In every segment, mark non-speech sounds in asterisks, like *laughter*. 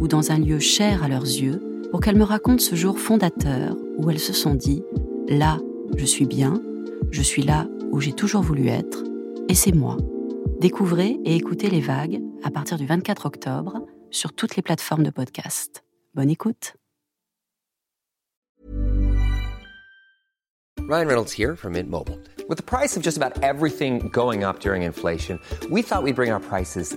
ou dans un lieu cher à leurs yeux pour qu'elles me racontent ce jour fondateur où elles se sont dit ⁇ Là, je suis bien, je suis là où j'ai toujours voulu être, et c'est moi. Découvrez et écoutez les vagues à partir du 24 octobre sur toutes les plateformes de podcast. Bonne écoute. Ryan Reynolds here from Mint Mobile. With the price of just about everything going up during inflation, we thought we'd bring our prices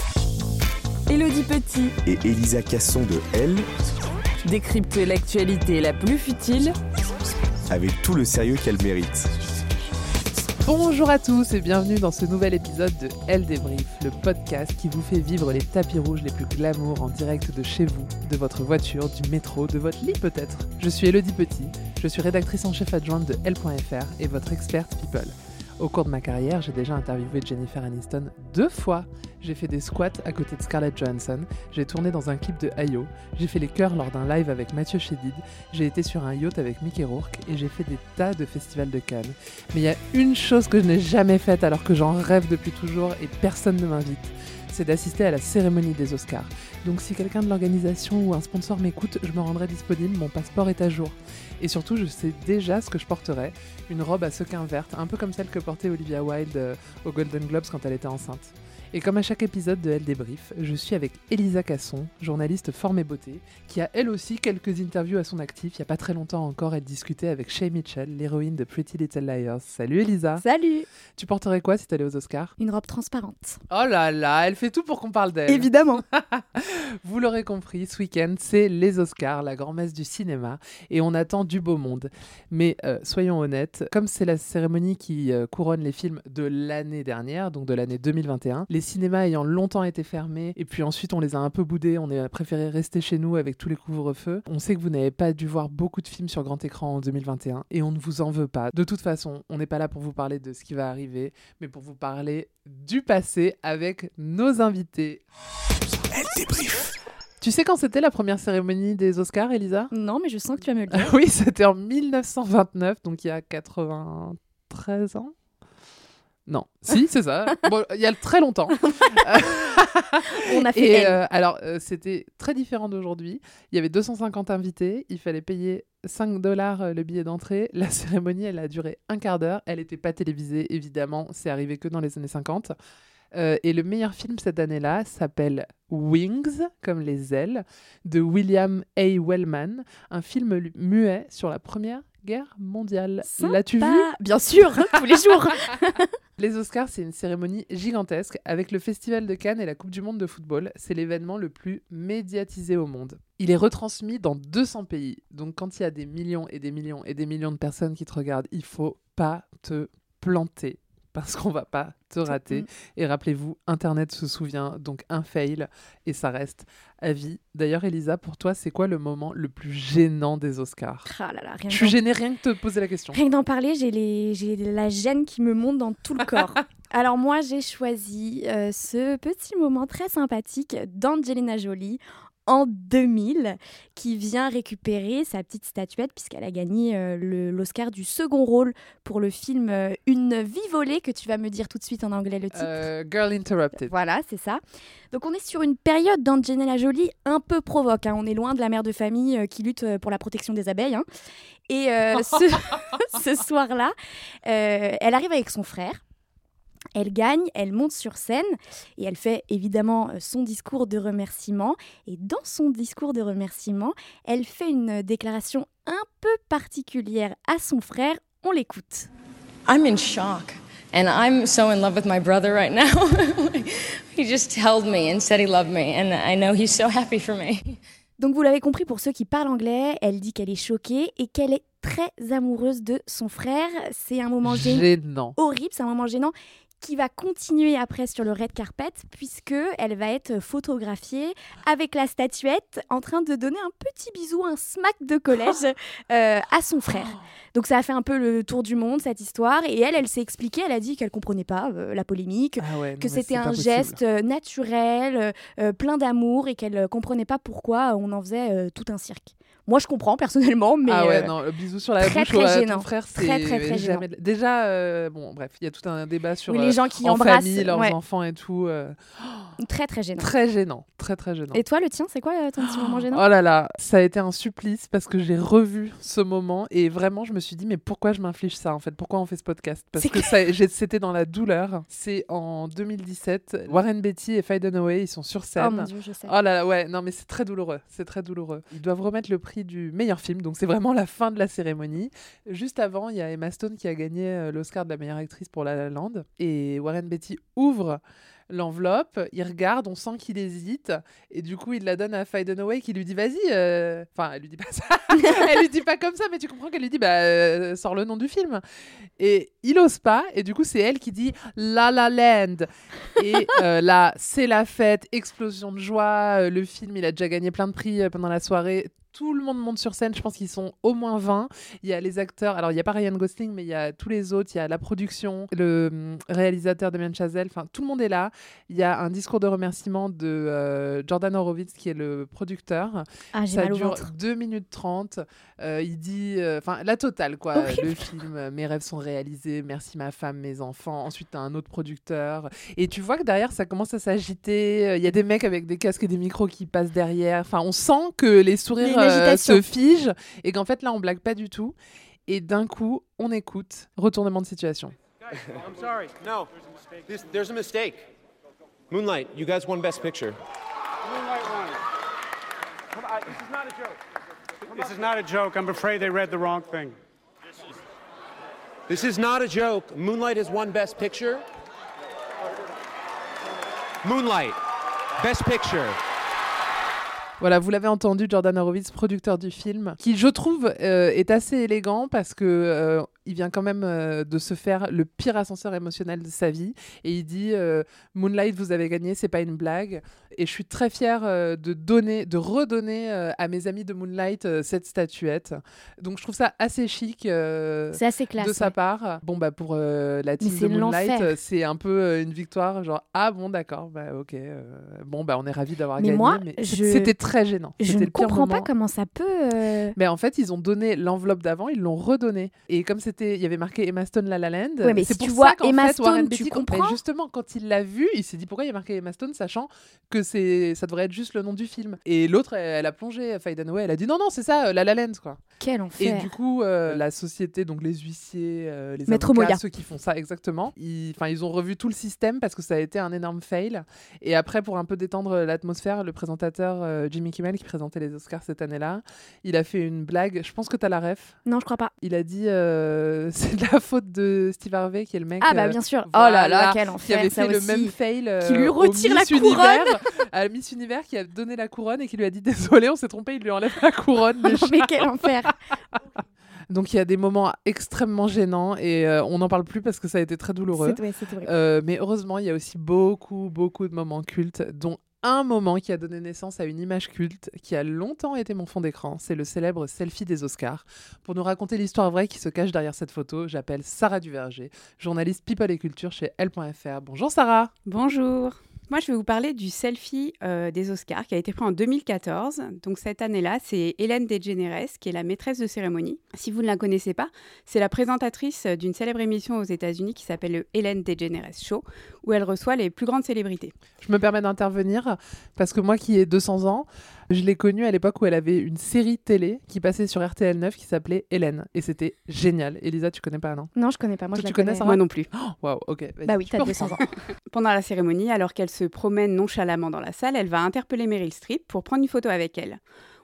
Elodie Petit Et Elisa Casson de Elle, décrypte l'actualité la plus futile avec tout le sérieux qu'elle mérite. Bonjour à tous et bienvenue dans ce nouvel épisode de Elle débrief, le podcast qui vous fait vivre les tapis rouges les plus glamour en direct de chez vous, de votre voiture, du métro, de votre lit peut-être. Je suis Elodie Petit, je suis rédactrice en chef adjointe de Elle.fr et votre experte people. Au cours de ma carrière, j'ai déjà interviewé Jennifer Aniston deux fois. J'ai fait des squats à côté de Scarlett Johansson, j'ai tourné dans un clip de Ayo, j'ai fait les chœurs lors d'un live avec Mathieu Chédid, j'ai été sur un yacht avec Mickey Rourke et j'ai fait des tas de festivals de Cannes. Mais il y a une chose que je n'ai jamais faite alors que j'en rêve depuis toujours et personne ne m'invite c'est d'assister à la cérémonie des Oscars. Donc si quelqu'un de l'organisation ou un sponsor m'écoute, je me rendrai disponible, mon passeport est à jour. Et surtout, je sais déjà ce que je porterai, une robe à sequins verte, un peu comme celle que portait Olivia Wilde euh, aux Golden Globes quand elle était enceinte. Et comme à chaque épisode de Elle Débrief, je suis avec Elisa Casson, journaliste forme et beauté, qui a elle aussi quelques interviews à son actif. Il n'y a pas très longtemps encore, elle discutait avec Shay Mitchell, l'héroïne de Pretty Little Liars. Salut Elisa Salut Tu porterais quoi si t'allais aux Oscars? Une robe transparente. Oh là là, elle fait tout pour qu'on parle d'elle. Évidemment. *laughs* Vous l'aurez compris, ce week-end, c'est les Oscars, la grand-messe du cinéma, et on attend du beau monde. Mais euh, soyons honnêtes, comme c'est la cérémonie qui euh, couronne les films de l'année dernière, donc de l'année 2021, les cinémas ayant longtemps été fermés, et puis ensuite on les a un peu boudés, on a préféré rester chez nous avec tous les couvre-feux. On sait que vous n'avez pas dû voir beaucoup de films sur grand écran en 2021, et on ne vous en veut pas. De toute façon, on n'est pas là pour vous parler de ce qui va arriver, mais pour vous parler du passé avec nos invités. Elle débrief. Tu sais quand c'était la première cérémonie des Oscars, Elisa? Non, mais je sens que tu vas me le dire. Oui, c'était en 1929, donc il y a 93 ans. Non, *laughs* si, c'est ça. Bon, il y a très longtemps. *laughs* *laughs* On a fait Et euh, alors, euh, c'était très différent d'aujourd'hui. Il y avait 250 invités. Il fallait payer 5 dollars euh, le billet d'entrée. La cérémonie, elle a duré un quart d'heure. Elle n'était pas télévisée, évidemment. C'est arrivé que dans les années 50. Euh, et le meilleur film cette année-là s'appelle Wings, comme les ailes, de William A. Wellman, un film muet sur la Première Guerre mondiale. L'as-tu vu? Bien sûr, tous les jours. Les Oscars, c'est une cérémonie gigantesque avec le Festival de Cannes et la Coupe du Monde de football. C'est l'événement le plus médiatisé au monde. Il est retransmis dans 200 pays. Donc quand il y a des millions et des millions et des millions de personnes qui te regardent, il faut pas te planter *laughs* parce qu'on va pas te rater. Et rappelez-vous, Internet se souvient, donc un fail et ça reste à vie. D'ailleurs, Elisa, pour toi, c'est quoi le moment le plus gênant des Oscars? Ah là là, rien Je suis gênée rien que de te poser la question. Rien que d'en parler, j'ai les... j'ai la gêne qui me monte dans tout le corps. *laughs* Alors moi, j'ai choisi euh, ce petit moment très sympathique d'Angelina Jolie en 2000 qui vient récupérer sa petite statuette puisqu'elle a gagné euh, l'Oscar du second rôle pour le film euh, Une vie volée que tu vas me dire tout de suite en anglais le titre. Euh, Girl Interrupted. Voilà, c'est ça. Donc on est sur une période d'Angelina Jolie un peu provoque. hein. On est loin de la mère de famille qui lutte pour la protection des abeilles. hein. Et ce, *laughs* *laughs* ce soir-là, elle arrive avec son frère. Elle gagne, elle monte sur scène et elle fait évidemment euh, son discours de remerciement. Et dans son discours de remerciement, elle fait une déclaration un peu particulière à son frère. On l'écoute. I'm in shock. And I'm so in love with my brother right now. *laughs* he just held me and said he loved me. And I know he's so happy for me. Donc vous l'avez compris pour ceux qui parlent anglais, elle dit qu'elle est choquée et qu'elle est très amoureuse de son frère. C'est un moment gênant. Gênant. Horrible, c'est un moment gênant qui va continuer après sur le red carpet puisque elle va être photographiée avec la statuette en train de donner un petit bisou, un smack de collège *laughs* euh, à son frère. Donc ça a fait un peu le tour du monde cette histoire et elle, elle s'est expliquée, elle a dit qu'elle comprenait pas euh, la polémique, Ah ouais, non, que c'était un geste euh, naturel, plein d'amour et qu'elle comprenait pas pourquoi on en faisait euh, tout un cirque. Moi je comprends personnellement, mais ah ouais, euh, non, le bisou sur la très, bouche très gênant. ton frère, c'est Très, très, très jamais... Déjà, euh, bon, bref, il y a tout un débat sur Oui, les euh, gens qui en embrassent, famille, leurs ouais. enfants et tout. euh, très très gênant. très gênant, très très gênant. Et toi, le tien, c'est quoi ton petit moment gênant? Oh là là, ça a été un supplice parce que j'ai revu ce moment et vraiment je me suis dit mais pourquoi je m'inflige ça en fait? Pourquoi on fait ce podcast? Parce que j'ai- c'était dans la douleur. C'est en 2017, Warren Beatty et Faye Dunaway ils sont sur scène. Oh mon Dieu, je sais. Oh là là, ouais, non mais c'est très douloureux, c'est très douloureux. Ils doivent remettre le prix du meilleur film, donc c'est vraiment la fin de la cérémonie. Juste avant, il y a Emma Stone qui a gagné euh, l'Oscar de la meilleure actrice pour La La Land. Et Warren Beatty ouvre l'enveloppe, il regarde, on sent qu'il hésite, et du coup il la donne à Faye Dunaway qui lui dit vas-y, euh, enfin elle lui dit pas ça, *laughs* elle lui dit pas comme ça, mais tu comprends qu'elle lui dit bah euh, sors le nom du film, et il ose pas, et du coup c'est elle qui dit La La Land, et euh, là c'est la fête, explosion de joie, le film il a déjà gagné plein de prix pendant la soirée. Tout le monde monte sur scène, je pense qu'ils sont au moins 20. Il y a les acteurs, alors il n'y a pas Ryan Gosling, mais il y a tous les autres, il y a la production, le hum, réalisateur Damien Chazelle, enfin tout le monde est là. Il y a un discours de remerciement de euh, Jordan Horowitz qui est le producteur. Ah, Ça mal dure ventre. 2 minutes 30. Euh, il dit, euh, enfin la totale quoi, le film, mes rêves sont réalisés, merci ma femme, mes enfants. Ensuite, tu as un autre producteur. Et tu vois que derrière, ça commence à s'agiter. Il y a des mecs avec des casques et des micros qui passent derrière. Enfin, on sent que les sourires euh, se figent et qu'en fait là, on blague pas du tout. Et d'un coup, on écoute. Retournement de situation. I'm sorry. No, this, there's a mistake. Moonlight, you guys won Best Picture. Moonlight won. Come on, this is not a joke. This is not a joke. I'm afraid they read the wrong thing. This is not a joke. Moonlight has won Best Picture. Moonlight, Best Picture. Voilà, vous l'avez entendu, Jordan Horowitz, producteur du film, qui je trouve euh, est assez élégant parce que euh, il vient quand même euh, de se faire le pire ascenseur émotionnel de sa vie et il dit euh, Moonlight, vous avez gagné, c'est pas une blague. Et je suis très fière euh, de donner, de redonner à mes amis de Moonlight cette statuette. Donc je trouve ça assez chic. C'est assez classe, de sa ouais. part. Bon bah pour la team c'est de Moonlight, c'est un peu une victoire, genre ah bon d'accord, bah ok, bon bah on est ravis d'avoir gagné. moi, mais je- c'était très gênant. Je ne comprends pas comment ça peut. Mais en fait, ils ont donné l'enveloppe d'avant, ils l'ont redonné. Et comme c'était, il y avait marqué Emma Stone La La Land. Ouais, mais c'est si pour tu ça vois qu'en Emma fait, Stone, Warren tu Beatty- comprends justement, quand il l'a vu, il s'est dit pourquoi il y a marqué Emma Stone, sachant que c'est, ça devrait être juste le nom du film. Et l'autre, elle, elle a plongé, Faye Dunaway, elle a dit non non, c'est ça, euh, La La Land quoi. Quel Et enfer. du coup, euh, la société, donc les huissiers, euh, les Maître avocats, Moya. ceux qui font ça exactement, ils, enfin, ils ont revu tout le système parce que ça a été un énorme fail. Et après, pour un peu détendre l'atmosphère, le présentateur euh, Jimmy Kimmel, qui présentait les Oscars cette année-là, il a fait une blague. Je pense que tu as la ref. Non, je crois pas. Il a dit *laughs* c'est de la faute de Steve Harvey, qui est le mec. Ah bah bien sûr. Oh là là, quel Qui enfer. avait ça fait le aussi. même fail. Qui lui au retire la Miss couronne. Univers, *laughs* à Miss Univers, qui a donné la couronne et qui lui a dit *laughs* désolé, on s'est trompé, il lui enlève la couronne. Non, mais quel enfer. *laughs* Donc il y a des moments extrêmement gênants et euh, on n'en parle plus parce que ça a été très douloureux. Ouais. Euh, mais heureusement, il y a aussi beaucoup, beaucoup de moments cultes, dont un moment qui a donné naissance à une image culte qui a longtemps été mon fond d'écran. C'est le célèbre selfie des Oscars. Pour nous raconter l'histoire vraie qui se cache derrière cette photo, j'appelle Sarah Duverger, journaliste People et Culture chez Elle.fr. Bonjour Sarah. Bonjour. Moi, je vais vous parler du selfie euh, des Oscars qui a été pris en 2014. Donc cette année-là, c'est Hélène DeGeneres qui est la maîtresse de cérémonie. Si vous ne la connaissez pas, c'est la présentatrice d'une célèbre émission aux États-Unis qui s'appelle le Hélène DeGeneres Show, où elle reçoit les plus grandes célébrités. Je me permets d'intervenir parce que moi qui ai 200 ans, je l'ai connue à l'époque où elle avait une série télé qui passait sur RTL 9 qui s'appelait Hélène. Et c'était génial. Elisa, tu connais pas, non? Non, je connais pas. Moi, Toi, je la tu connais Moi non plus. Waouh, ok. vas-y, Bah oui, t'as peux 200 ans. *laughs* Pendant la cérémonie, alors qu'elle se promène nonchalamment dans la salle, elle va interpeller Meryl Streep pour prendre une photo avec elle.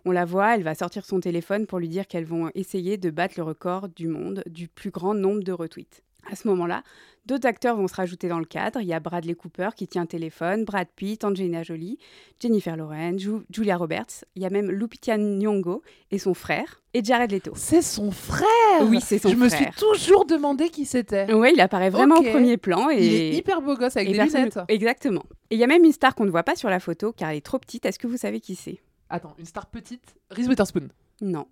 On la voit, elle va sortir son téléphone pour lui dire qu'elles vont essayer de battre le record du monde du plus grand nombre de retweets. À ce moment-là, d'autres acteurs vont se rajouter dans le cadre. Il y a Bradley Cooper qui tient un téléphone, Brad Pitt, Angelina Jolie, Jennifer Lawrence, Ju- Julia Roberts. Il y a même Lupita Nyong'o et son frère, et Jared Leto. C'est son frère Oui, c'est son Je me suis frère. toujours demandé qui c'était. Oui, il apparaît vraiment au premier plan. Et... Il est hyper beau gosse avec et des lunettes. Exactement. Et il y a même une star qu'on ne voit pas sur la photo car elle est trop petite. Est-ce que vous savez qui c'est? Attends, une star petite? Reese Witherspoon? Non.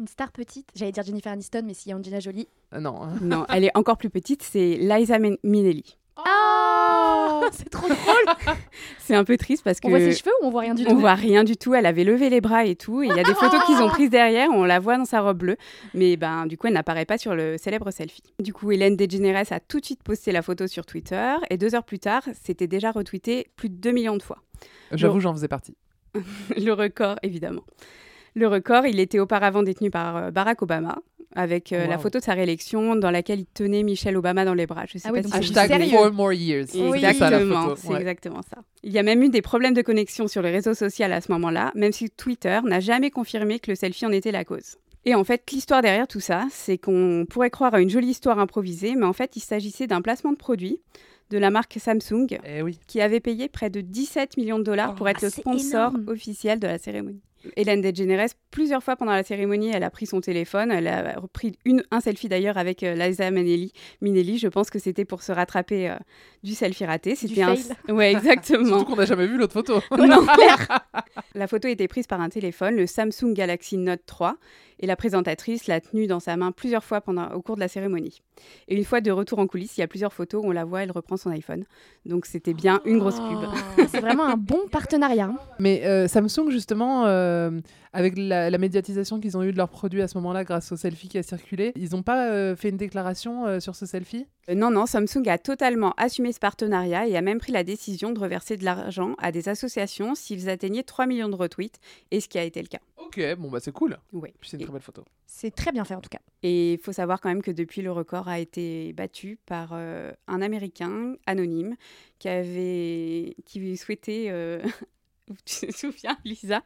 Une star petite. J'allais dire Jennifer Aniston, mais si Angelina Jolie. Euh, non. *laughs* Non, elle est encore plus petite, c'est Liza Min- Minnelli. Oh *laughs* C'est trop drôle *laughs* C'est un peu triste parce que. On voit ses cheveux ou on voit rien du On tout voit rien du tout. Elle avait levé les bras et tout. Et il y a des photos qu'ils ont prises derrière. On la voit dans sa robe bleue. Mais ben, du coup, elle n'apparaît pas sur le célèbre selfie. Du coup, Hélène DeGeneres a tout de suite posté la photo sur Twitter. Et deux heures plus tard, c'était déjà retweeté plus de 2 millions de fois. J'avoue, j'en faisais partie. le record, évidemment. Le record, il était auparavant détenu par euh, Barack Obama, avec euh, la photo de sa réélection dans laquelle il tenait Michelle Obama dans les bras. Je sais Ah oui, pas si Hashtag sérieux. four more years. Exactement, c'est Ouais. exactement ça. Il y a même eu des problèmes de connexion sur les réseaux sociaux à ce moment-là, même si Twitter n'a jamais confirmé que le selfie en était la cause. Et en fait, l'histoire derrière tout ça, c'est qu'on pourrait croire à une jolie histoire improvisée, mais en fait, il s'agissait d'un placement de produit de la marque Samsung, Eh oui. qui avait payé près de 17 millions de dollars pour être ah, le sponsor énorme. officiel de la cérémonie. Hélène DeGeneres, plusieurs fois pendant la cérémonie, elle a pris son téléphone. Elle a pris une, un selfie d'ailleurs avec euh, Liza Minnelli. Minnelli. Je pense que c'était pour se rattraper euh, du selfie raté. C'était un... Ouais, *laughs* exactement. Surtout qu'on n'a jamais vu l'autre photo. *laughs* Non. *laughs* la photo était prise par un téléphone, le Samsung Galaxy Note 3, et la présentatrice l'a tenue dans sa main plusieurs fois pendant, au cours de la cérémonie. Et une fois de retour en coulisses, il y a plusieurs photos où on la voit, elle reprend son iPhone. Donc c'était bien une grosse pub. Ah, *laughs* C'est vraiment un bon partenariat. hein. Mais euh, Samsung, justement, euh, avec la, la médiatisation qu'ils ont eue de leurs produits à ce moment-là grâce au selfie qui a circulé, ils n'ont pas euh, fait une déclaration euh, sur ce selfie? Non, non, Samsung a totalement assumé ce partenariat et a même pris la décision de reverser de l'argent à des associations s'ils atteignaient 3 millions de retweets, et ce qui a été le cas. Ok, bon bah c'est cool. Ouais. C'est une très belle photo. C'est très bien fait en tout cas. Et il faut savoir quand même que depuis, le record a été battu par euh, un Américain anonyme qui avait, qui souhaitait, euh, *laughs* tu te souviens, Lisa,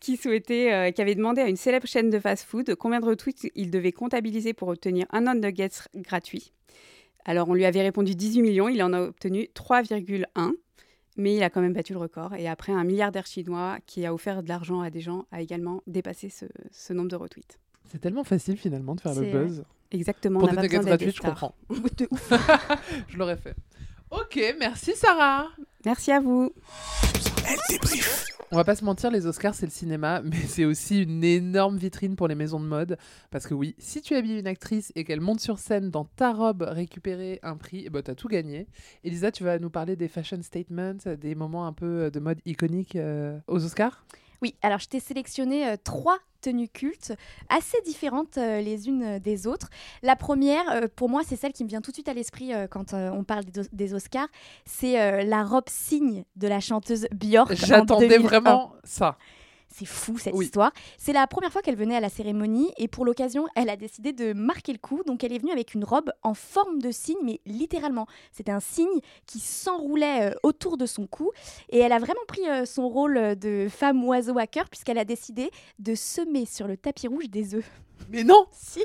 qui souhaitait, euh, qui avait demandé à une célèbre chaîne de fast-food combien de retweets il devait comptabiliser pour obtenir un non nuggets gratuit. Alors on lui avait répondu 18 millions, il en a obtenu 3,1. Mais il a quand même battu le record. Et après, un milliardaire chinois qui a offert de l'argent à des gens a également dépassé ce, ce nombre de retweets. C'est tellement facile finalement de faire le buzz. Exactement. Pour on des pas besoin je comprends. *laughs* De ouf. *laughs* je l'aurais fait. Ok, merci Sarah. Merci à vous. Elle débrief. On va pas se mentir, les Oscars, c'est le cinéma, *laughs* mais c'est aussi une énorme vitrine pour les maisons de mode. Parce que oui, si tu habilles une actrice et qu'elle monte sur scène dans ta robe récupérer un prix, ben, t'as tout gagné. Elisa, tu vas nous parler des fashion statements, des moments un peu euh, de mode iconiques euh, aux Oscars? Oui, alors je t'ai sélectionné euh, trois tenues cultes assez différentes euh, les unes euh, des autres. La première, euh, pour moi, c'est celle qui me vient tout de suite à l'esprit euh, quand on parle des, Os- des Oscars. C'est la robe signe de la chanteuse Björk. en J'attendais 2001. vraiment ça. C'est fou cette Oui. histoire. C'est la première fois qu'elle venait à la cérémonie et pour l'occasion, elle a décidé de marquer le coup. Donc elle est venue avec une robe en forme de cygne, mais littéralement. C'était un cygne qui s'enroulait euh, autour de son cou et elle a vraiment pris euh, son rôle euh, de femme oiseau à cœur puisqu'elle a décidé de semer sur le tapis rouge des œufs. Mais non Si.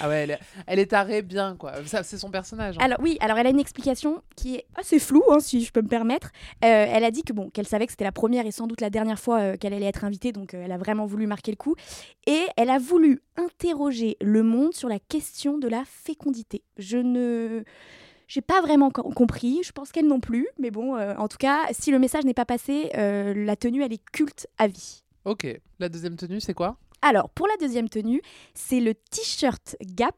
Ah ouais, elle est, elle est tarée bien, quoi. Ça, c'est son personnage. hein. Alors oui, alors elle a une explication qui est assez floue, hein, si je peux me permettre. Euh, elle a dit que bon, qu'elle savait que c'était la première et sans doute la dernière fois euh, qu'elle allait être invitée, donc euh, elle a vraiment voulu marquer le coup. Et elle a voulu interroger le monde sur la question de la fécondité. Je ne... J'ai pas vraiment co- compris, je pense qu'elle non plus, mais bon, en tout cas, si le message n'est pas passé, la tenue, elle est culte à vie. Ok, la deuxième tenue, c'est quoi? Alors, pour la deuxième tenue, c'est le t-shirt Gap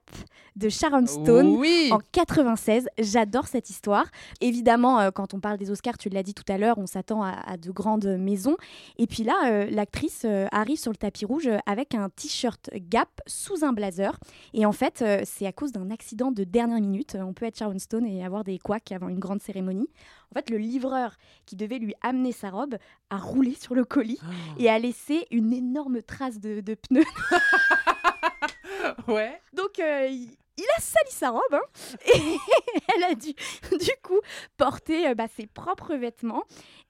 de Sharon Stone Oui. en 96. J'adore cette histoire. Évidemment, euh, quand on parle des Oscars, tu l'as dit tout à l'heure, on s'attend à, à de grandes maisons. Et puis là, euh, l'actrice euh, arrive sur le tapis rouge avec un t-shirt Gap sous un blazer. Et en fait, c'est à cause d'un accident de dernière minute. On peut être Sharon Stone et avoir des couacs avant une grande cérémonie. En fait, le livreur qui devait lui amener sa robe a roulé sur le colis et a laissé une énorme trace de, de pneus. *laughs* Ouais. Donc, euh, il, il a sali sa robe hein, et *laughs* elle a dû, du coup, porter euh, bah, ses propres vêtements.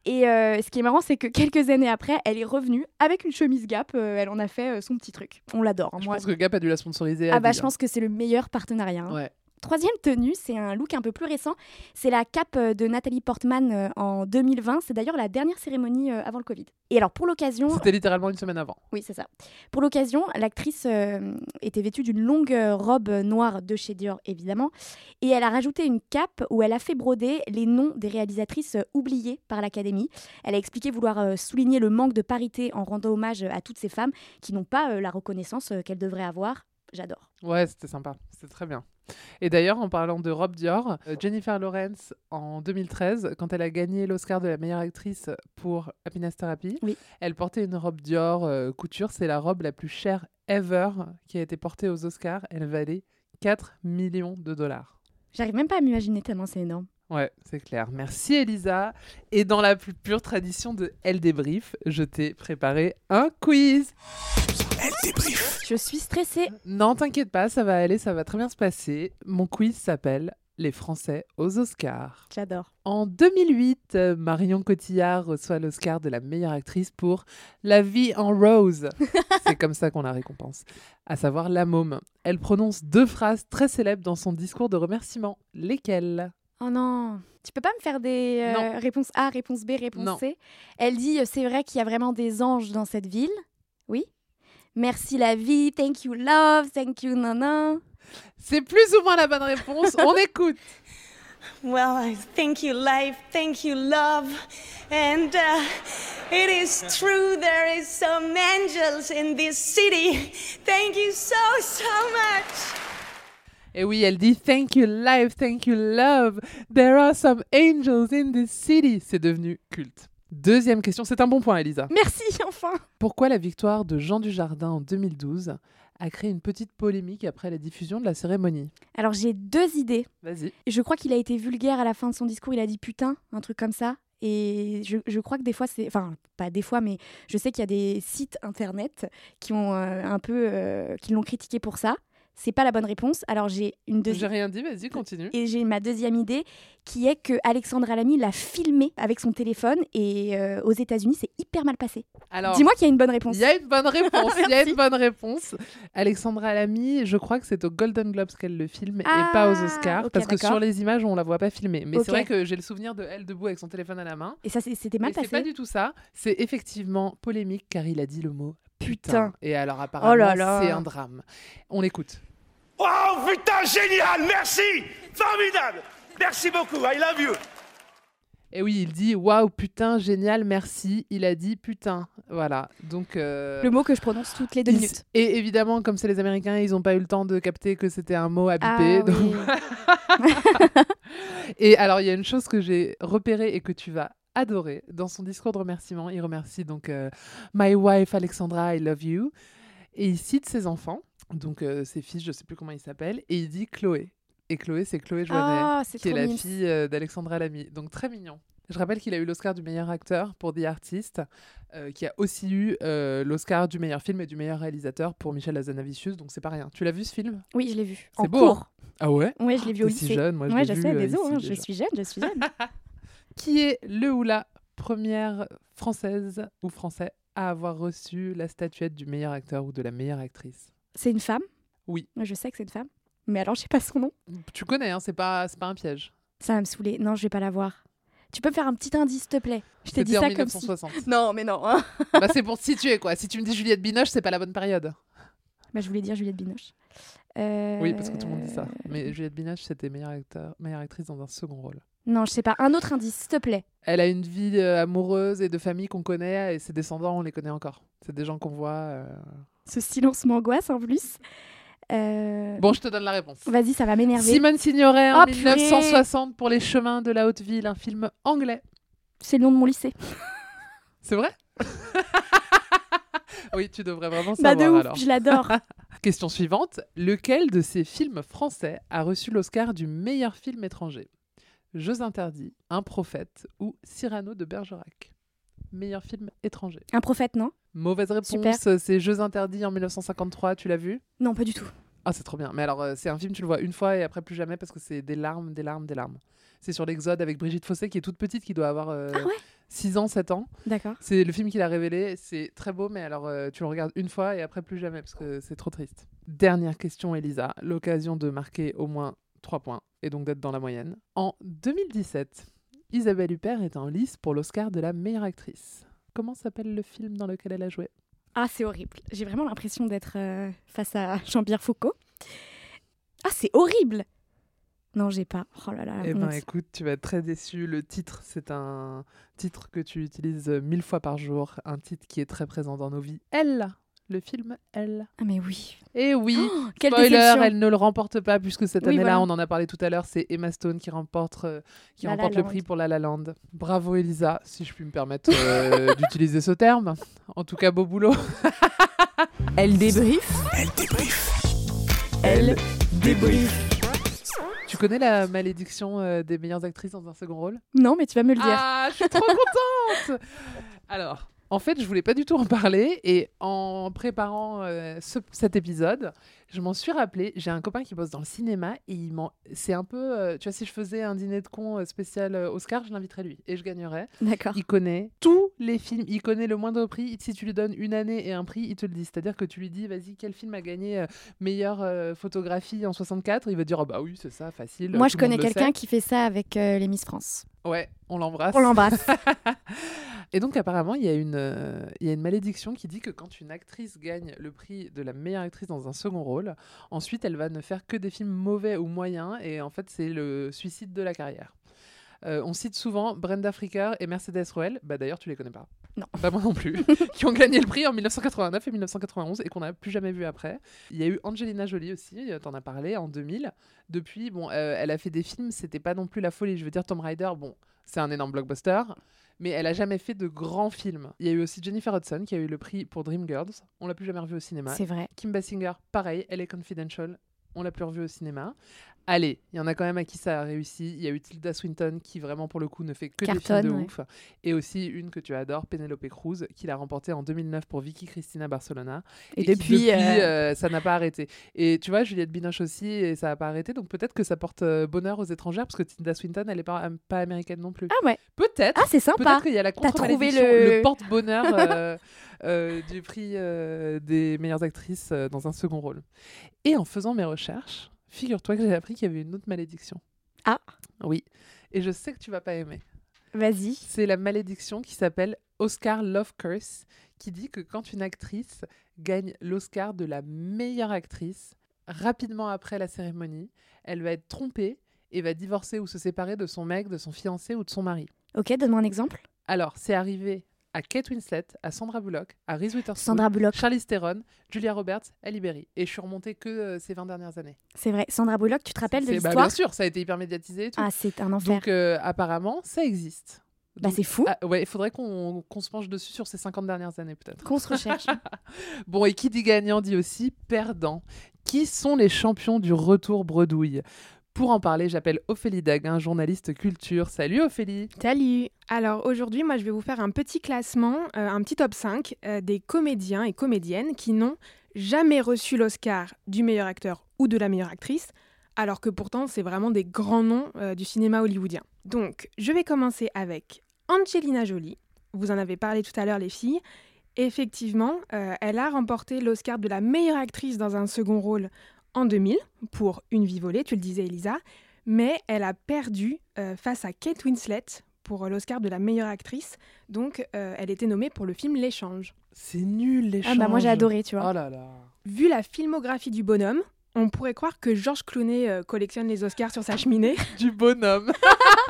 Et euh, ce qui est marrant, c'est que quelques années après, elle est revenue avec une chemise Gap. elle en a fait son petit truc. On l'adore. hein, Je moi. pense que Gap a dû la sponsoriser. Ah bah, vie, je hein. pense que c'est le meilleur partenariat. hein. Ouais. Troisième tenue, c'est un look un peu plus récent. C'est la cape euh, de Nathalie Portman euh, en 2020. C'est d'ailleurs la dernière cérémonie euh, avant le Covid. Et alors pour l'occasion, C'était littéralement une semaine avant. oui c'est ça. Pour l'occasion, l'actrice euh, était vêtue d'une longue robe noire de chez Dior évidemment, et elle a rajouté une cape où elle a fait broder les noms des réalisatrices oubliées par l'Académie. Elle a expliqué vouloir euh, souligner le manque de parité en rendant hommage à toutes ces femmes qui n'ont pas euh, la reconnaissance qu'elles devraient avoir. J'adore. Ouais, c'était sympa. C'était très bien. Et d'ailleurs, en parlant de robe Dior, euh, Jennifer Lawrence, en 2013, quand elle a gagné l'Oscar de la meilleure actrice pour Happiness Therapy, Oui. elle portait une robe Dior euh, couture. C'est la robe la plus chère ever qui a été portée aux Oscars. Elle valait 4 millions de dollars. J'arrive même pas à m'imaginer tellement c'est énorme. Ouais, c'est clair. Merci Elisa. Et dans la plus pure tradition de Elle débrief, je t'ai préparé un quiz. Elle débrief. Je suis stressée. Non, t'inquiète pas, ça va aller, ça va très bien se passer. Mon quiz s'appelle Les Français aux Oscars. J'adore. En 2008, euh, Marion Cotillard reçoit l'Oscar de la meilleure actrice pour La vie en rose. *laughs* C'est comme ça qu'on la récompense. À savoir La Môme. Elle prononce deux phrases très célèbres dans son discours de remerciement. Lesquelles? Oh non, tu peux pas me faire des euh, réponses A, réponse B, réponse Non. C? Elle dit euh, c'est vrai qu'il y a vraiment des anges dans cette ville. Oui. Merci la vie, thank you love, thank you nana. C'est plus ou moins la bonne réponse. On *laughs* écoute. Well, I thank you, life. Thank you, love. And uh, it is true, there is some angels in this city. Thank you so, so much. Et oui, elle dit Thank you, life, thank you, love. There are some angels in this city. C'est devenu culte. Deuxième question, c'est un bon point, Elisa. Merci, *laughs* enfin. Pourquoi la victoire de Jean Dujardin en 2012 a créé une petite polémique après la diffusion de la cérémonie? Alors j'ai deux idées. Vas-y. Je crois qu'il a été vulgaire à la fin de son discours. Il a dit putain, un truc comme ça. Et je, je crois que des fois, c'est. Enfin, pas des fois, mais je sais qu'il y a des sites internet qui ont euh, un peu. euh, qui l'ont critiqué pour ça. C'est pas la bonne réponse. Alors j'ai une J'ai deuxième. rien dit, vas-y, continue. Et j'ai ma deuxième idée qui est que Alexandra Lamy l'a filmé avec son téléphone et euh, aux États-Unis, c'est hyper mal passé. Alors, Dis-moi qu'il y a une bonne réponse. Il y a une bonne réponse. Il y a une *laughs* bonne réponse. Alexandra Lamy, je crois que c'est aux Golden Globes qu'elle le filme Ah, et pas aux Oscars. ok, parce que sur les images, on la voit pas filmer. Mais c'est vrai que j'ai le souvenir de elle debout avec son téléphone à la main. Et ça, c'est- c'était mal Mais c'est passé. pas du tout ça. C'est effectivement polémique car il a dit le mot putain. Et alors apparemment, Oh là. c'est un drame. On l'écoute. Oh putain, génial, merci Formidable Merci beaucoup, I love you Et oui, il dit waouh, putain, génial, merci. Il a dit putain. Voilà. Donc. euh, Le mot que je prononce toutes les deux il- minutes. Et évidemment, comme c'est les Américains, ils n'ont pas eu le temps de capter que c'était un mot biper. Ah donc- oui. *laughs* et alors, il y a une chose que j'ai repérée et que tu vas adorer. Dans son discours de remerciement, il remercie donc euh, My wife Alexandra, I love you. Et il cite ses enfants, donc euh, ses fils, je sais plus comment ils s'appellent, et il dit Chloé. Et Chloé, c'est Chloé Joannet, Ah, c'est qui est la fille euh, d'Alexandra Lamy. Donc très mignon. Je rappelle qu'il a eu l'Oscar du meilleur acteur pour The Artist, euh, qui a aussi eu euh, l'Oscar du meilleur film et du meilleur réalisateur pour Michel Hazanavicius, donc c'est pas rien. Tu l'as vu ce film? Oui, je l'ai vu. C'est beau, cours. hein? Ah ouais? Oui, je l'ai vu au T'es si lycée. jeune, moi je ouais, l'ai vu, sais, euh, désolé, ici, hein, je suis jeune, je suis jeune. *laughs* Qui est le ou la première française ou français à avoir reçu la statuette du meilleur acteur ou de la meilleure actrice? C'est une femme? Oui. Moi, je sais que c'est une femme. Mais alors, je sais pas son nom. Tu connais, hein, c'est pas, pas un piège. Ça va me saouler. Non, je vais pas la voir. Tu peux me faire un petit indice, s'il te plaît? Je t'ai dit en ça comme si... 1960. *laughs* Non, mais non. hein. bah, c'est pour te situer, quoi. Si tu me dis Juliette Binoche, c'est pas la bonne période. Bah, je voulais dire Juliette Binoche. Euh, Oui, parce que tout le monde dit ça. Mais Juliette Binoche, c'était meilleure, acteur, meilleure actrice dans un second rôle. Non, je sais pas. Un autre indice, s'il te plaît. Elle a une vie euh, amoureuse et de famille qu'on connaît, et ses descendants, on les connaît encore. C'est des gens qu'on voit. euh, Ce silence m'angoisse en plus. Euh, Bon, je te donne la réponse. Vas-y, ça va m'énerver. Simone Signoret en Oh, purée. 1960 pour Les Chemins de la Haute Ville, un film anglais. C'est le nom de mon lycée. *laughs* C'est vrai *laughs* Oui, tu devrais vraiment Bah, savoir de ouf, alors. je l'adore. *laughs* Question suivante. Lequel de ces films français a reçu l'Oscar du meilleur film étranger? Jeux interdits, Un prophète ou Cyrano de Bergerac? Meilleur film étranger. Un prophète, non? Mauvaise réponse, Super. c'est Jeux interdits en 1953, tu l'as vu? Non, pas du tout. Ah, c'est trop bien. Mais alors, euh, c'est un film, tu le vois une fois et après plus jamais parce que c'est des larmes, des larmes, des larmes. C'est sur l'Exode avec Brigitte Fossé qui est toute petite, qui doit avoir euh, Ah ouais? 6 ans, 7 ans. D'accord. C'est le film qu'il a révélé. C'est très beau, mais alors euh, tu le regardes une fois et après plus jamais parce que c'est trop triste. Dernière question, Elisa. L'occasion de marquer au moins 3 points et donc d'être dans la moyenne. En 2017, Isabelle Huppert est en lice pour l'Oscar de la meilleure actrice. Comment s'appelle le film dans lequel elle a joué? Ah, c'est horrible. J'ai vraiment l'impression d'être euh, face à Jean-Pierre Foucault. Ah, c'est horrible Non, j'ai pas. Oh là là. Eh ben écoute, tu vas être très déçu. Le titre, c'est un titre que tu utilises mille fois par jour, un titre qui est très présent dans nos vies. Elle, le film Elle. Ah mais oui. Et oui, Oh, quelle spoiler, déception. elle ne le remporte pas puisque cette Oui, année-là, voilà. on en a parlé tout à l'heure, c'est Emma Stone qui remporte, euh, qui La La remporte le prix pour La La Land. Bravo Elisa, si je puis me permettre euh, *laughs* d'utiliser ce terme. En tout cas, beau boulot. *laughs* Elle débrief. Elle débrief. Elle débrief. Tu connais la malédiction euh, des meilleures actrices dans un second rôle? Non, mais tu vas me le dire. Ah, je suis trop *laughs* contente Alors, en fait, je voulais pas du tout en parler et en préparant euh, ce- cet épisode, je m'en suis rappelé. J'ai un copain qui bosse dans le cinéma et il m'en... c'est un peu, euh, tu vois, si je faisais un dîner de con euh, spécial euh, Oscar, je l'inviterais lui et je gagnerais. D'accord. Il connaît tous les films, il connaît le moindre prix. Si tu lui donnes une année et un prix, il te le dit. C'est-à-dire que tu lui dis, vas-y, quel film a gagné euh, meilleure euh, photographie en 64 Il va dire, ah bah oui, c'est ça, facile. Moi, je connais quelqu'un qui fait ça avec les Miss France. Ouais, on l'embrasse. On l'embrasse. *laughs* Et donc apparemment, il y, a une, il y a une malédiction qui dit que quand une actrice gagne le prix de la meilleure actrice dans un second rôle, ensuite elle va ne faire que des films mauvais ou moyens, et en fait c'est le suicide de la carrière. Euh, on cite souvent Brenda Fricker et Mercedes Roel, bah d'ailleurs tu les connais pas. Non. Pas moi non plus. *laughs* qui ont gagné le prix en 1989 et 1991 et qu'on n'a plus jamais vu après. Il y a eu Angelina Jolie aussi, euh, t'en as parlé, en 2000. Depuis, bon, euh, elle a fait des films, c'était pas non plus la folie. Je veux dire, Tomb Raider, bon, c'est un énorme blockbuster, mais elle a jamais fait de grands films. Il y a eu aussi Jennifer Hudson qui a eu le prix pour Dreamgirls. On l'a plus jamais revu au cinéma. C'est vrai. Kim Basinger, pareil, elle est confidential. On l'a plus revu au cinéma. Allez, il y en a quand même à qui ça a réussi. Il y a eu Tilda Swinton qui vraiment pour le coup ne fait que des films de ouais. ouf. Et aussi une que tu adores, Penelope Cruz, qui l'a remporté en 2009 pour Vicky Cristina Barcelona. Et qui, depuis, euh, euh, ça n'a pas arrêté. Et tu vois, Juliette Binoche aussi, et ça n'a pas arrêté. Donc peut-être que ça porte euh, bonheur aux étrangères, parce que Tilda Swinton, elle n'est pas, pas américaine non plus. Ah ouais. Peut-être. Ah, c'est sympa. Peut-être qu'il y a la contre-malédiction, le- le, porte-bonheur euh, *laughs* euh, du prix euh, des meilleures actrices euh, dans un second rôle. Et en faisant mes recherches, figure-toi que j'ai appris qu'il y avait une autre malédiction. Ah. Oui. Et je sais que tu vas pas aimer. Vas-y. C'est la malédiction qui s'appelle Oscar Love Curse, qui dit que quand une actrice gagne l'Oscar de la meilleure actrice, rapidement après la cérémonie, elle va être trompée et va divorcer ou se séparer de son mec, de son fiancé ou de son mari. Ok, donne-moi un exemple. Alors, c'est arrivé à Kate Winslet, à Sandra Bullock, à Reese Witherspoon, Sandra Bullock. Charlize Theron, Julia Roberts, Halle Berry. Et je suis remontée que euh, ces 20 dernières années. C'est vrai. Sandra Bullock, tu te rappelles de bah, l'histoire Bien sûr, ça a été hyper médiatisé et tout. Ah, c'est un enfer. Donc, euh, apparemment, ça existe. Bah, c'est fou. Ah, ouais, il faudrait qu'on qu'on se penche dessus sur ces 50 dernières années, peut-être. Qu'on se recherche. *laughs* Bon, et qui dit gagnant dit aussi perdant. Qui sont les champions du retour bredouille? Pour en parler, j'appelle Ophélie Daguin, journaliste culture. Salut Ophélie Salut Alors aujourd'hui, moi je vais vous faire un petit classement, euh, un petit top 5 euh, des comédiens et comédiennes qui n'ont jamais reçu l'Oscar du meilleur acteur ou de la meilleure actrice, alors que pourtant c'est vraiment des grands noms euh, du cinéma hollywoodien. Donc je vais commencer avec Angelina Jolie. Vous en avez parlé tout à l'heure les filles. Effectivement, elle a remporté l'Oscar de la meilleure actrice dans un second rôle en 2000 pour Une vie volée, tu le disais Elisa, mais elle a perdu euh, face à Kate Winslet pour euh, l'Oscar de la meilleure actrice. Donc euh, elle était nommée pour le film L'échange. C'est nul l'échange. Ah bah moi j'ai adoré, tu vois. Oh là là. Vu la filmographie du bonhomme, on pourrait croire que Georges Clooney euh, collectionne les Oscars sur sa cheminée. *laughs* Du bonhomme.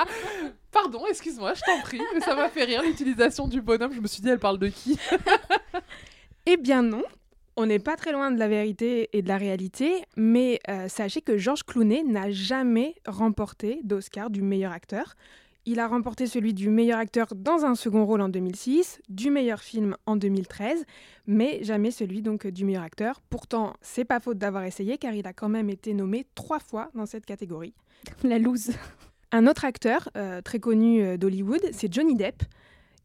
*laughs* Pardon, excuse-moi, je t'en prie, mais ça m'a fait rire l'utilisation du bonhomme. Je me suis dit, elle parle de qui? Eh bien non. On n'est pas très loin de la vérité et de la réalité, mais euh, sachez que Georges Clooney n'a jamais remporté d'Oscar du meilleur acteur. Il a remporté celui du meilleur acteur dans un second rôle en 2006, du meilleur film en 2013, mais jamais celui donc du meilleur acteur. Pourtant, c'est pas faute d'avoir essayé car il a quand même été nommé trois fois dans cette catégorie. La loose. Un autre acteur euh, très connu euh, d'Hollywood, c'est Johnny Depp.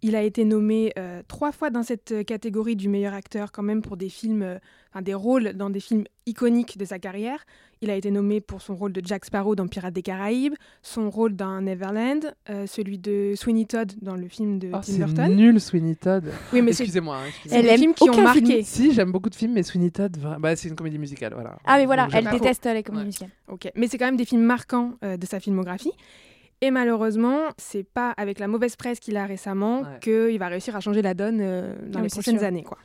Il a été nommé euh, trois fois dans cette catégorie du meilleur acteur, quand même pour des films, euh, enfin, des rôles dans des films iconiques de sa carrière. Il a été nommé pour son rôle de Jack Sparrow dans Pirates des Caraïbes, son rôle dans Neverland, euh, celui de Sweeney Todd dans le film de Oh, Tim c'est Burton. nul, Sweeney Todd. Oui, mais c'est- excusez-moi. hein, excusez-moi. Elle C'est des aime films qui ont marqué. film. Si, j'aime beaucoup de films, mais Sweeney Todd, vra- bah, c'est une comédie musicale, voilà. Ah, mais voilà, Donc, elle déteste les comédies musicales. Ok, mais c'est quand même des films marquants euh, de sa filmographie. Et malheureusement, c'est pas avec la mauvaise presse qu'il a récemment Ouais. qu'il va réussir à changer la donne euh, dans Ah les prochaines sûr. années. Quoi.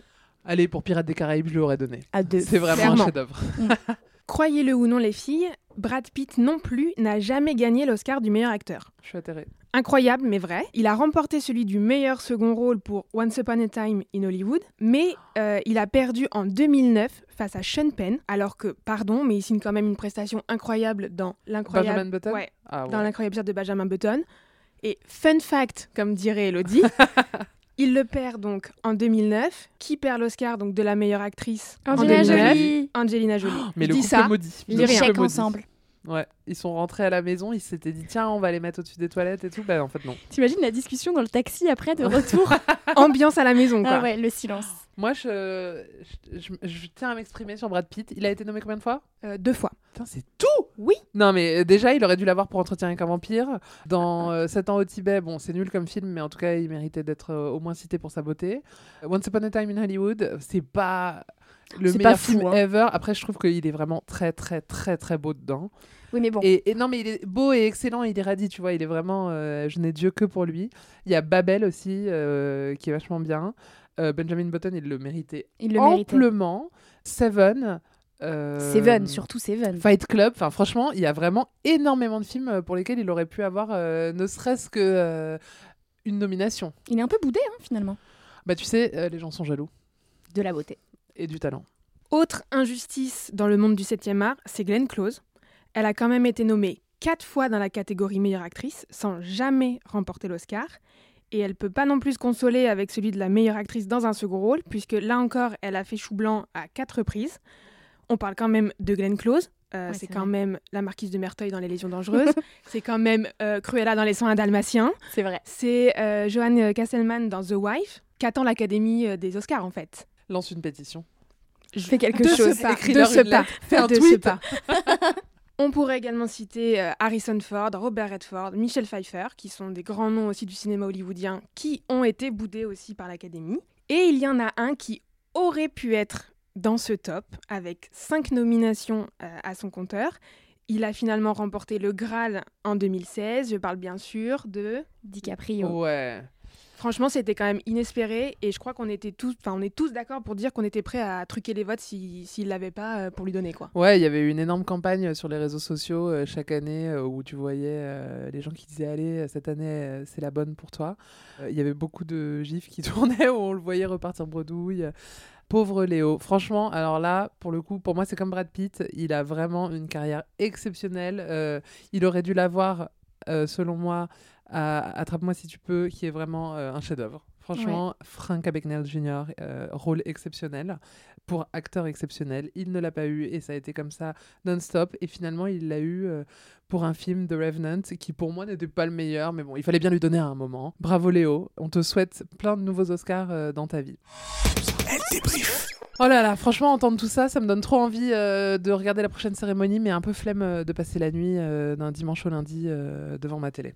Allez, pour Pirates des Caraïbes, je l'aurais donné. À deux. C'est vraiment Clairement. un chef-d'œuvre. *laughs* Croyez-le ou non, les filles, Brad Pitt non plus n'a jamais gagné l'Oscar du meilleur acteur. Je suis atterré. Incroyable, mais vrai. Il a remporté celui du meilleur second rôle pour Once Upon a Time in Hollywood, mais euh, il a perdu en 2009 face à Sean Penn, alors que, pardon, mais il signe quand même une prestation incroyable dans l'incroyable Benjamin Button Ouais, Ah ouais. dans l'incroyable de Benjamin Button. Et fun fact, comme dirait Elodie, *laughs* il le perd donc en 2009. Qui perd l'Oscar donc de la meilleure actrice en Angelina 2009? Jolie. Angelina Jolie. Mais Je le dis couple ça, maudit. je Le dis rien. ensemble. Ouais, ils sont rentrés à la maison, ils s'étaient dit tiens, on va les mettre au-dessus des toilettes et tout. Bah en fait non. T'imagines la discussion dans le taxi après de retour *laughs* Ambiance à la maison, quoi. Ah ouais, le silence. Moi, je, je, je- je tiens à m'exprimer sur Brad Pitt. Il a été nommé combien de fois? Euh, deux fois. Putain, c'est tout Oui. Non, mais euh, déjà, il aurait dû l'avoir pour Entretien avec un vampire. Dans euh, 7 ans au Tibet, bon, c'est nul comme film, mais en tout cas, il méritait d'être euh, au moins cité pour sa beauté. Once Upon a Time in Hollywood, c'est pas le meilleur pas fou, film hein. ever. Après, je trouve qu'il est vraiment très, très, très, très beau dedans. Oui, mais bon. Et, et non, mais il est beau et excellent, il est radis, tu vois, il est vraiment. euh, je n'ai Dieu que pour lui. Il y a Babel aussi, euh, qui est vachement bien. Euh, Benjamin Button, il le méritait Il le méritait. amplement. Seven. euh, Seven, surtout Seven. Fight Club. Enfin, franchement, il y a vraiment énormément de films pour lesquels il aurait pu avoir euh, ne serait-ce que euh, une nomination. Il est un peu boudé, hein, finalement. Bah, tu sais, euh, les gens sont jaloux. De la beauté. Et du talent. Autre injustice dans le monde du 7e art, c'est Glenn Close. Elle a quand même été nommée quatre fois dans la catégorie meilleure actrice sans jamais remporter l'Oscar. Et elle peut pas non plus se consoler avec celui de la meilleure actrice dans un second rôle, puisque là encore, elle a fait chou blanc à quatre reprises. On parle quand même de Glenn Close. Euh, Ouais, c'est quand vrai. même la marquise de Merteuil dans Les Légions dangereuses. *laughs* c'est quand même euh, Cruella dans Les 101 Dalmatiens. C'est vrai. C'est euh, Johan Casselman dans The Wife, qu'attend l'Académie euh, des Oscars en fait. Lance une pétition. Je fais quelque de chose. Ce pas, de ce pas. Fais un de ce tweet. pas. *laughs* On pourrait également citer euh, Harrison Ford, Robert Redford, Michel Pfeiffer, qui sont des grands noms aussi du cinéma hollywoodien, qui ont été boudés aussi par l'Académie. Et il y en a un qui aurait pu être dans ce top, avec cinq nominations euh, à son compteur. Il a finalement remporté le Graal en 2016. Je parle bien sûr de DiCaprio. Ouais. Franchement, c'était quand même inespéré et je crois qu'on était tous, enfin, on est tous d'accord pour dire qu'on était prêts à truquer les votes s'il s'il l'avait pas euh, pour lui donner quoi. Ouais, il y avait une énorme campagne sur les réseaux sociaux euh, chaque année euh, où tu voyais euh, les gens qui disaient Allez, cette année, euh, c'est la bonne pour toi. Euh, Il y avait beaucoup de gifs qui *laughs* tournaient où on le voyait repartir bredouille. Pauvre Léo. Franchement, alors là, pour le coup, pour moi, c'est comme Brad Pitt. Il a vraiment une carrière exceptionnelle. Euh, il aurait dû l'avoir, euh, selon moi, à Attrape-moi si tu peux, qui est vraiment euh, un chef-d'œuvre. Franchement, Frank Abagnale Jr., euh, rôle exceptionnel pour acteur exceptionnel. Il ne l'a pas eu et ça a été comme ça non-stop. Et finalement, il l'a eu euh, pour un film The Revenant qui, pour moi, n'était pas le meilleur. Mais bon, il fallait bien lui donner à un moment. Bravo Léo. On te souhaite plein de nouveaux Oscars euh, dans ta vie. Oh là là, franchement, entendre tout ça, ça me donne trop envie euh, de regarder la prochaine cérémonie, mais un peu flemme euh, de passer la nuit euh, d'un dimanche au lundi euh, devant ma télé.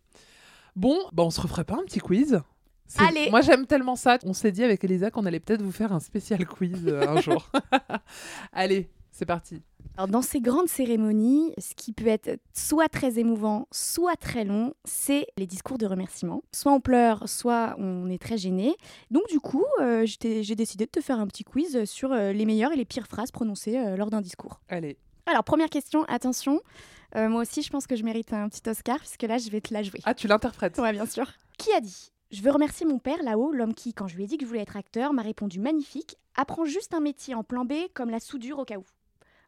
Bon, bah on se referait pas un petit quiz? C'est- Allez. Moi j'aime tellement ça. On s'est dit avec Elisa qu'on allait peut-être vous faire un spécial quiz euh, un jour. *laughs* Allez, c'est parti. Alors, dans ces grandes cérémonies, ce qui peut être soit très émouvant, soit très long, c'est les discours de remerciement. Soit on pleure, soit on est très gêné. Donc, du coup, euh, j'ai décidé de te faire un petit quiz sur euh, les meilleures et les pires phrases prononcées euh, lors d'un discours. Allez. Alors, première question, attention. Moi aussi, je pense que je mérite un petit Oscar, puisque là, je vais te la jouer. Ah, tu l'interprètes Ouais, bien sûr. Qui a dit Je veux remercier mon père là-haut, l'homme qui, quand je lui ai dit que je voulais être acteur, m'a répondu magnifique. apprend juste un métier en plan B comme la soudure au cas où.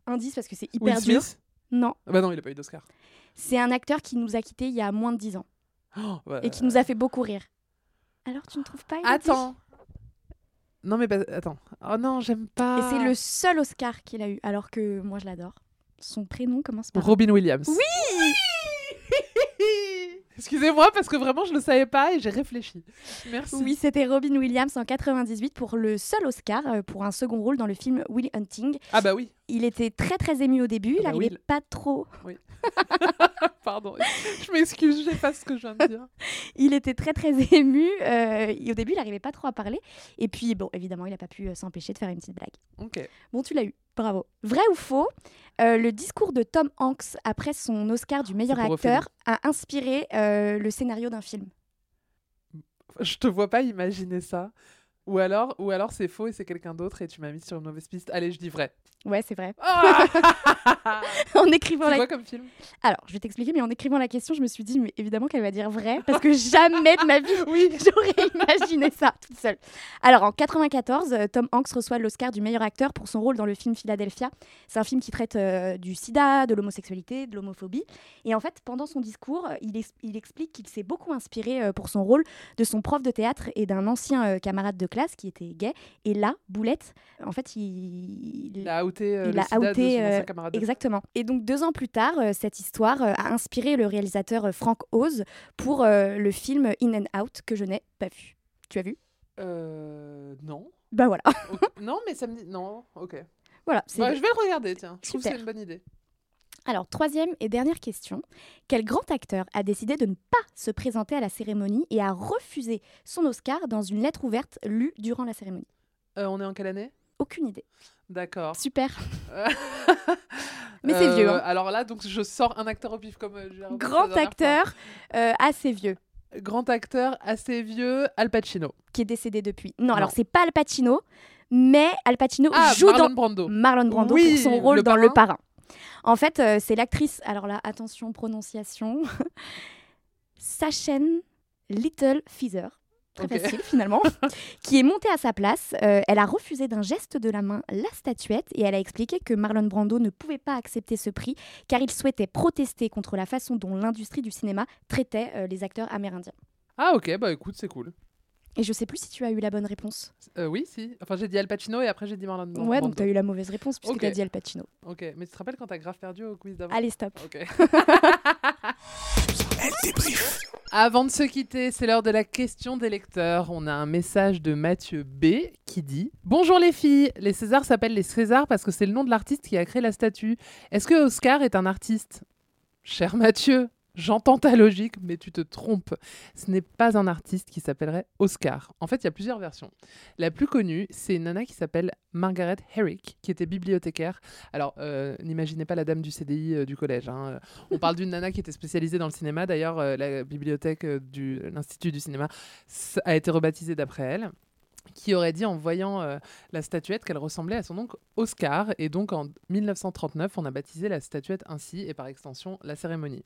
Indice parce que c'est hyper Will dur. Smith? Non, Ah Bah non, il a pas eu d'Oscar. c'est un acteur qui nous a quittés il y a moins de 10 ans Oh, bah, et qui nous a fait beaucoup rire. Alors tu ne trouves pas Elodie Attends. Non mais attends. Oh non, j'aime pas. Et c'est le seul Oscar qu'il a eu, alors que moi je l'adore. Son prénom commence par. Robin Williams. Oui Excusez-moi parce que vraiment je le savais pas et j'ai réfléchi. Merci. Oui, c'était Robin Williams en 98 pour le seul Oscar euh, pour un second rôle dans le film Will Hunting. Ah bah oui. Il était très très ému au début, il bah n'arrivait Will. pas trop. Oui. *laughs* Pardon. Je m'excuse, j'efface ce que je viens de dire. Il était très très ému. euh, au début, il n'arrivait pas trop à parler. Et puis, bon, évidemment, il n'a pas pu euh, s'empêcher de faire une petite blague. Ok. Bon, tu l'as eu. Bravo. Vrai ou faux euh, Le discours de Tom Hanks après son Oscar du meilleur acteur a inspiré euh, le scénario d'un film. Je te vois pas imaginer ça. Ou alors, ou alors c'est faux et c'est quelqu'un d'autre et tu m'as mis sur une mauvaise piste. Allez, je dis vrai. Ouais, c'est vrai. Ah *laughs* en écrivant C'est la quoi comme film? Alors, je vais t'expliquer, mais en écrivant la question, je me suis dit, mais évidemment qu'elle va dire vrai, parce que jamais de ma vie, *laughs* j'aurais imaginé ça toute seule. Alors, en 94, euh, Tom Hanks reçoit l'Oscar du meilleur acteur pour son rôle dans le film Philadelphia. C'est un film qui traite euh, du sida, de l'homosexualité, de l'homophobie. Et en fait, pendant son discours, il explique qu'il s'est beaucoup inspiré euh, pour son rôle de son prof de théâtre et d'un ancien euh, camarade de classe qui était gay. Et là, Boulette, en fait, il, Il a outé euh, il a de son euh, camarade de- exactement. Et donc deux ans plus tard, euh, cette histoire euh, a inspiré le réalisateur Frank Oz pour le film In and Out que je n'ai pas vu. Tu as vu? Euh. Non. Bah voilà. Non, mais ça me dit. Non, ok. Voilà, Bah, je vais le regarder, tiens. Je trouve que c'est une bonne idée. Alors troisième et dernière question. Quel grand acteur a décidé de ne pas se présenter à la cérémonie et a refusé son Oscar dans une lettre ouverte lue durant la cérémonie? Euh, on est en quelle année? Aucune idée. D'accord. Super. *laughs* Mais c'est vieux, hein. Alors là, donc je sors un acteur au pif comme euh, Grand acteur euh, assez vieux. Grand acteur assez vieux, Al Pacino. qui est décédé depuis. Non, Non. alors c'est pas Al Pacino, mais Al Pacino Ah, joue Marlon dans Brando. Marlon Brando Oui, pour son rôle le dans parrain. Le Parrain. En fait, euh, c'est l'actrice, alors là, attention, prononciation, *laughs* Sachen Little Feather, très facile finalement, *laughs* qui est montée à sa place. Euh, elle a refusé d'un geste de la main la statuette et elle a expliqué que Marlon Brando ne pouvait pas accepter ce prix car il souhaitait protester contre la façon dont l'industrie du cinéma traitait euh, les acteurs amérindiens. Ah ok, bah écoute, c'est cool. Et je sais plus si tu as eu la bonne réponse. Euh, oui, si. Enfin, j'ai dit Al Pacino et après j'ai dit Marlon Brando. ouais, donc tu as eu la mauvaise réponse puisque Ok. tu as dit Al Pacino. Ok, mais tu te rappelles quand t'as grave perdu au quiz d'avant? Allez, stop. Ok. *laughs* Avant de se quitter, c'est l'heure de la question des lecteurs. On a un message de Mathieu B qui dit Bonjour les filles, les Césars s'appellent les Césars parce que c'est le nom de l'artiste qui a créé la statue. Est-ce que Oscar est un artiste? Cher Mathieu, j'entends ta logique, mais tu te trompes. Ce n'est pas un artiste qui s'appellerait Oscar. En fait, il y a plusieurs versions. La plus connue, c'est une nana qui s'appelle Margaret Herrick, qui était bibliothécaire. Alors, euh, n'imaginez pas la dame du CDI euh, du collège. hein. On parle d'une nana qui était spécialisée dans le cinéma. D'ailleurs, euh, la bibliothèque de l'Institut du cinéma a été rebaptisée d'après elle qui aurait dit en voyant la statuette qu'elle ressemblait à son oncle Oscar. Et donc en 1939, on a baptisé la statuette ainsi et par extension la cérémonie.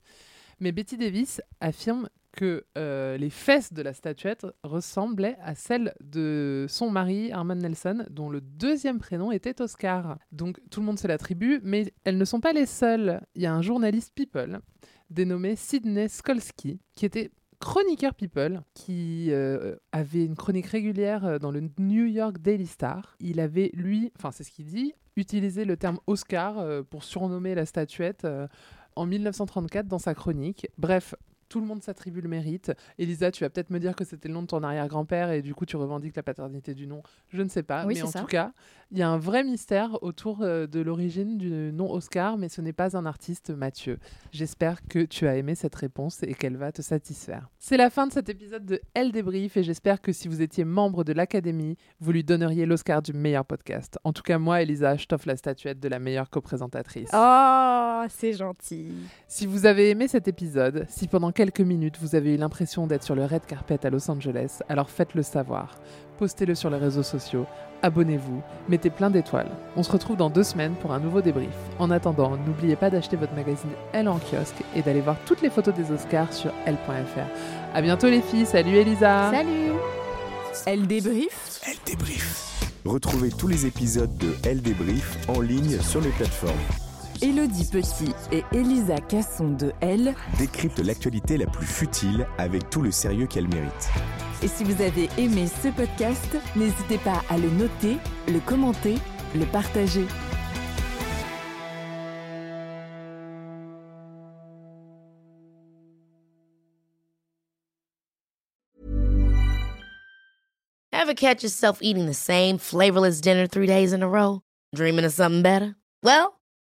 Mais Betty Davis affirme que euh, les fesses de la statuette ressemblaient à celles de son mari Harman Nelson, dont le deuxième prénom était Oscar. Donc tout le monde se l'attribue, mais elles ne sont pas les seules. Il y a un journaliste People dénommé Sidney Skolsky, qui était chroniqueur People, qui euh, avait une chronique régulière euh, dans le New York Daily Star. Il avait, lui, enfin c'est ce qu'il dit, utilisé le terme Oscar pour surnommer la statuette en 1934 dans sa chronique. Bref, tout le monde s'attribue le mérite. Elisa, tu vas peut-être me dire que c'était le nom de ton arrière-grand-père et du coup tu revendiques la paternité du nom. Je ne sais pas. Oui, mais en ça. tout cas, il y a un vrai mystère autour euh, de l'origine du nom Oscar, mais ce n'est pas un artiste Mathieu. J'espère que tu as aimé cette réponse et qu'elle va te satisfaire. C'est la fin de cet épisode de Elle débrief et j'espère que si vous étiez membre de l'Académie, vous lui donneriez l'Oscar du meilleur podcast. En tout cas, moi, Elisa, je t'offre la statuette de la meilleure coprésentatrice. Oh, c'est gentil. Si vous avez aimé cet épisode, si pendant quelques minutes vous avez eu l'impression d'être sur le red carpet à Los Angeles, alors faites-le savoir. Postez-le sur les réseaux sociaux, abonnez-vous, mettez plein d'étoiles. On se retrouve dans deux semaines pour un nouveau débrief. En attendant, n'oubliez pas d'acheter votre magazine Elle en kiosque et d'aller voir toutes les photos des Oscars sur Elle.fr. À bientôt les filles, salut Elisa Salut Elle débrief Elle débrief. Retrouvez tous les épisodes de Elle débrief en ligne sur les plateformes. Elodie Petit et Elisa Casson de Elle décryptent l'actualité la plus futile avec tout le sérieux qu'elle mérite. Et si vous avez aimé ce podcast, n'hésitez pas à le noter, le commenter, le partager. Ever catch yourself eating the same flavorless dinner three days in a row? Dreaming of something better? Well,